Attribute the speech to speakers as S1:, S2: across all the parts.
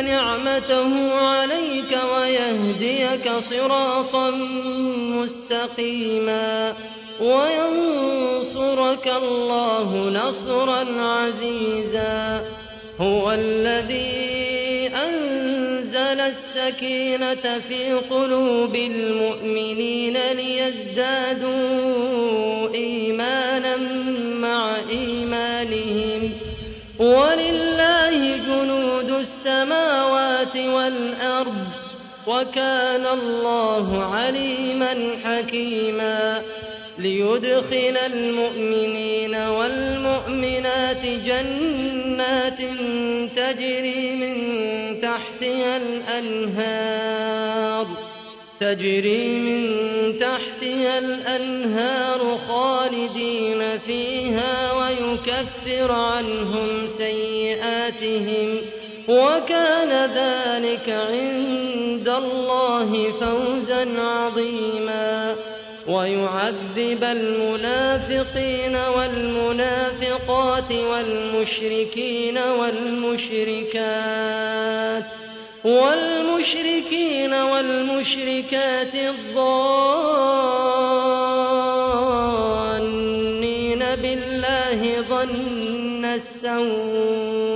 S1: نعمته عليك ويهديك صراطا مستقيما وينصرك الله نصرا عزيزا هو الذي أنزل السكينة في قلوب المؤمنين ليزدادوا والأرض وكان الله عليما حكيما ليدخل المؤمنين والمؤمنات جنات تجري من تحتها الأنهار تجري من تحتها الأنهار خالدين فيها ويكفر عنهم سيئاتهم ۖ وكان ذلك عند الله فوزا عظيما ويعذب المنافقين والمنافقات والمشركين والمشركات والمشركين والمشركات الظانين بالله ظن السوء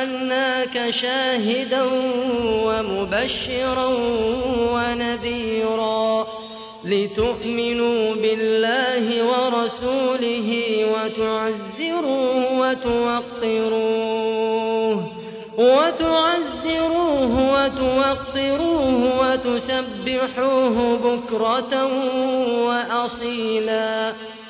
S1: أرسلناك شاهدا ومبشرا ونذيرا لتؤمنوا بالله ورسوله وتعزروه وتوقروه وتعزروه وتوقروه وتسبحوه بكرة وأصيلا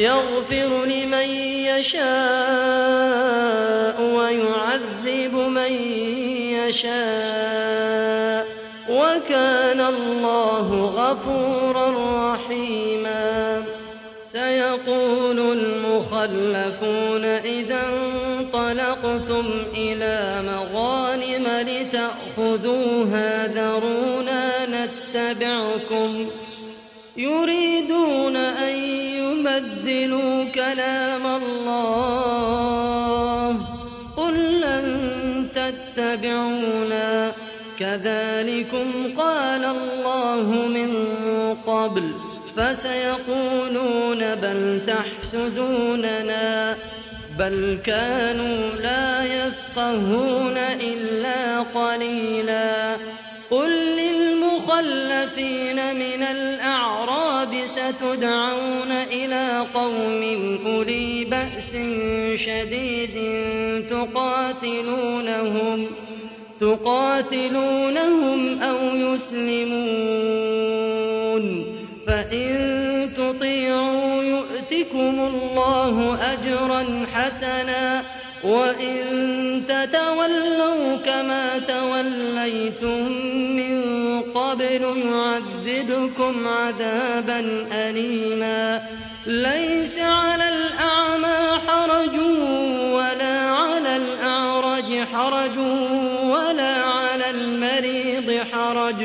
S1: يغفر لمن يشاء ويعذب من يشاء وكان الله غفورا رحيما سيقول المخلفون إذا انطلقتم إلى مغانم لتأخذوها ذرونا نتبعكم يريد يبدلوا كلام الله قل لن تتبعونا كذلكم قال الله من قبل فسيقولون بل تحسدوننا بل كانوا لا يفقهون إلا قليلاً المخلفين من الأعراب ستدعون إلى قوم أولي بأس شديد تقاتلونهم تقاتلونهم أو يسلمون فإن تطيعوا يؤتكم الله أجرا حسنا وإن تتولوا كما توليتم من قبل يعذبكم عذابا أليما ليس على الأعمى حرج ولا على الأعرج حرج ولا على المريض حرج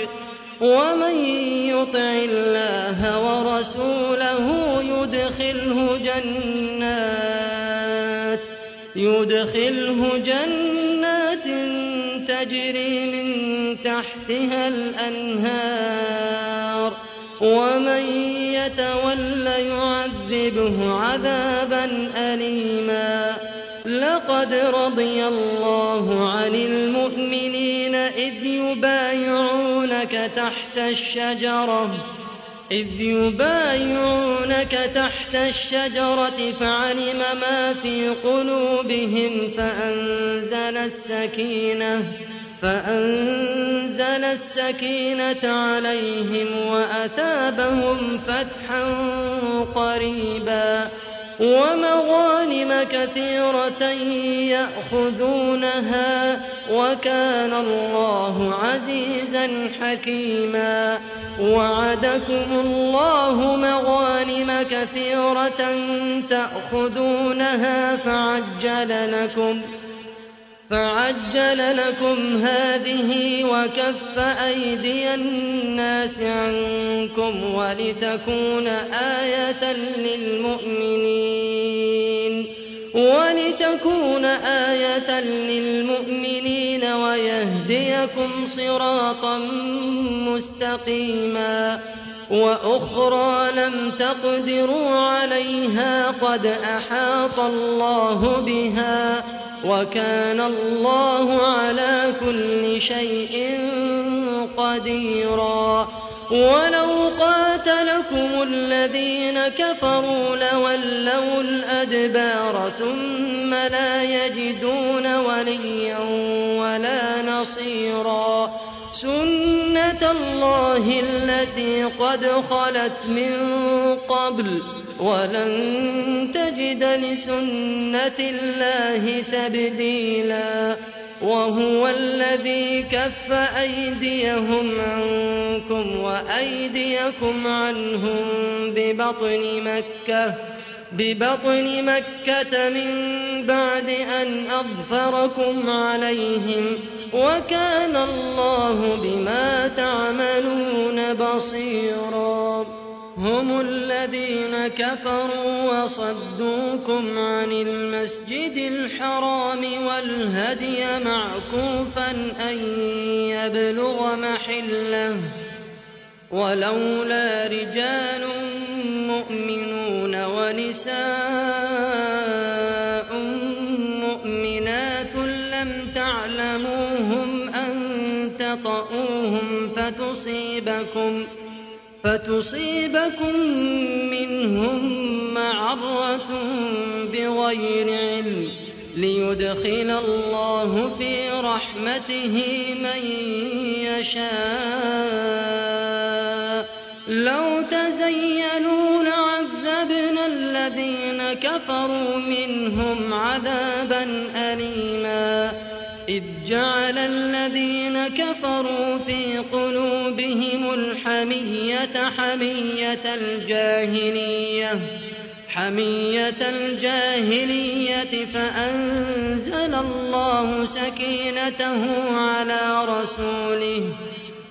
S1: ومن يطع الله ورسوله يدخله جنات يدخله جنات تجري من تحتها الأنهار ومن يتول يعذبه عذابا أليما لقد رضي الله عن المؤمنين إذ يبايعونك تحت الشجرة إذ يبايعونك تحت الشجرة فعلم ما في قلوبهم فأنزل السكينة فأنزل السكينة عليهم وأثابهم فتحا قريبا ومغانم كثيرة يأخذونها وكان الله عزيزا حكيما وعدكم الله مغانم كثيرة تأخذونها فعجل لكم ۖ فعجل لكم هذه وكف أيدي الناس عنكم ولتكون آية للمؤمنين ولتكون آية للمؤمنين ويهديكم صراطا مستقيما وأخرى لم تقدروا عليها قد أحاط الله بها وكان الله على كل شيء قديرا ولو قاتلكم الذين كفروا لولوا الأدبار ثم لا يجدون وليا ولا نصيرا سنة الله التي قد خلت من قبل ولن تجد لسنة الله تبديلا وهو الذي كف أيديهم عنكم وأيديكم عنهم ببطن مكة ببطن مكة من بعد أن أظفركم عليهم وكان الله بما تعملون بصيرا هم الذين كفروا وصدوكم عن المسجد الحرام والهدي معكوفا أن يبلغ محله ولولا رجال مؤمنون وَنِسَاءٌ مُّؤْمِنَاتٌ لَّمْ تَعْلَمُوهُمْ أَن تطؤوهم فَتُصِيبَكُم فتصيبكم منهم معرة بغير علم ليدخل الله في رحمته من يشاء لو تزينوا أذقنا الذين كفروا منهم عذابا أليما إذ جعل الذين كفروا في قلوبهم الحمية حمية الجاهلية حمية الجاهلية فأنزل الله سكينته على رسوله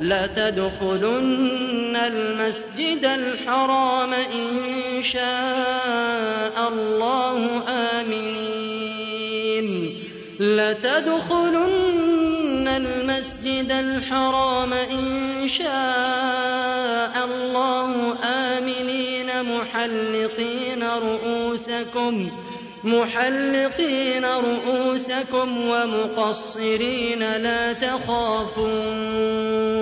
S1: لتدخلن المسجد الحرام إن شاء الله آمنين لتدخلن المسجد الحرام إن شاء الله آمنين محلقين رؤوسكم محلقين رؤوسكم ومقصرين لا تخافون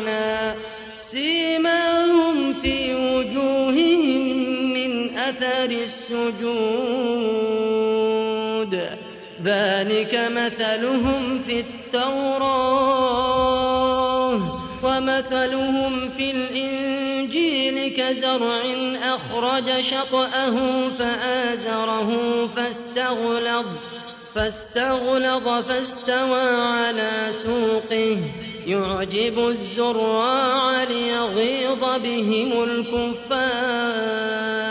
S1: أثر السجود ذلك مثلهم في التوراة ومثلهم في الإنجيل كزرع أخرج شطأه فآزره فاستغلظ فاستغلظ فاستوى على سوقه يعجب الزراع ليغيظ بهم الكفار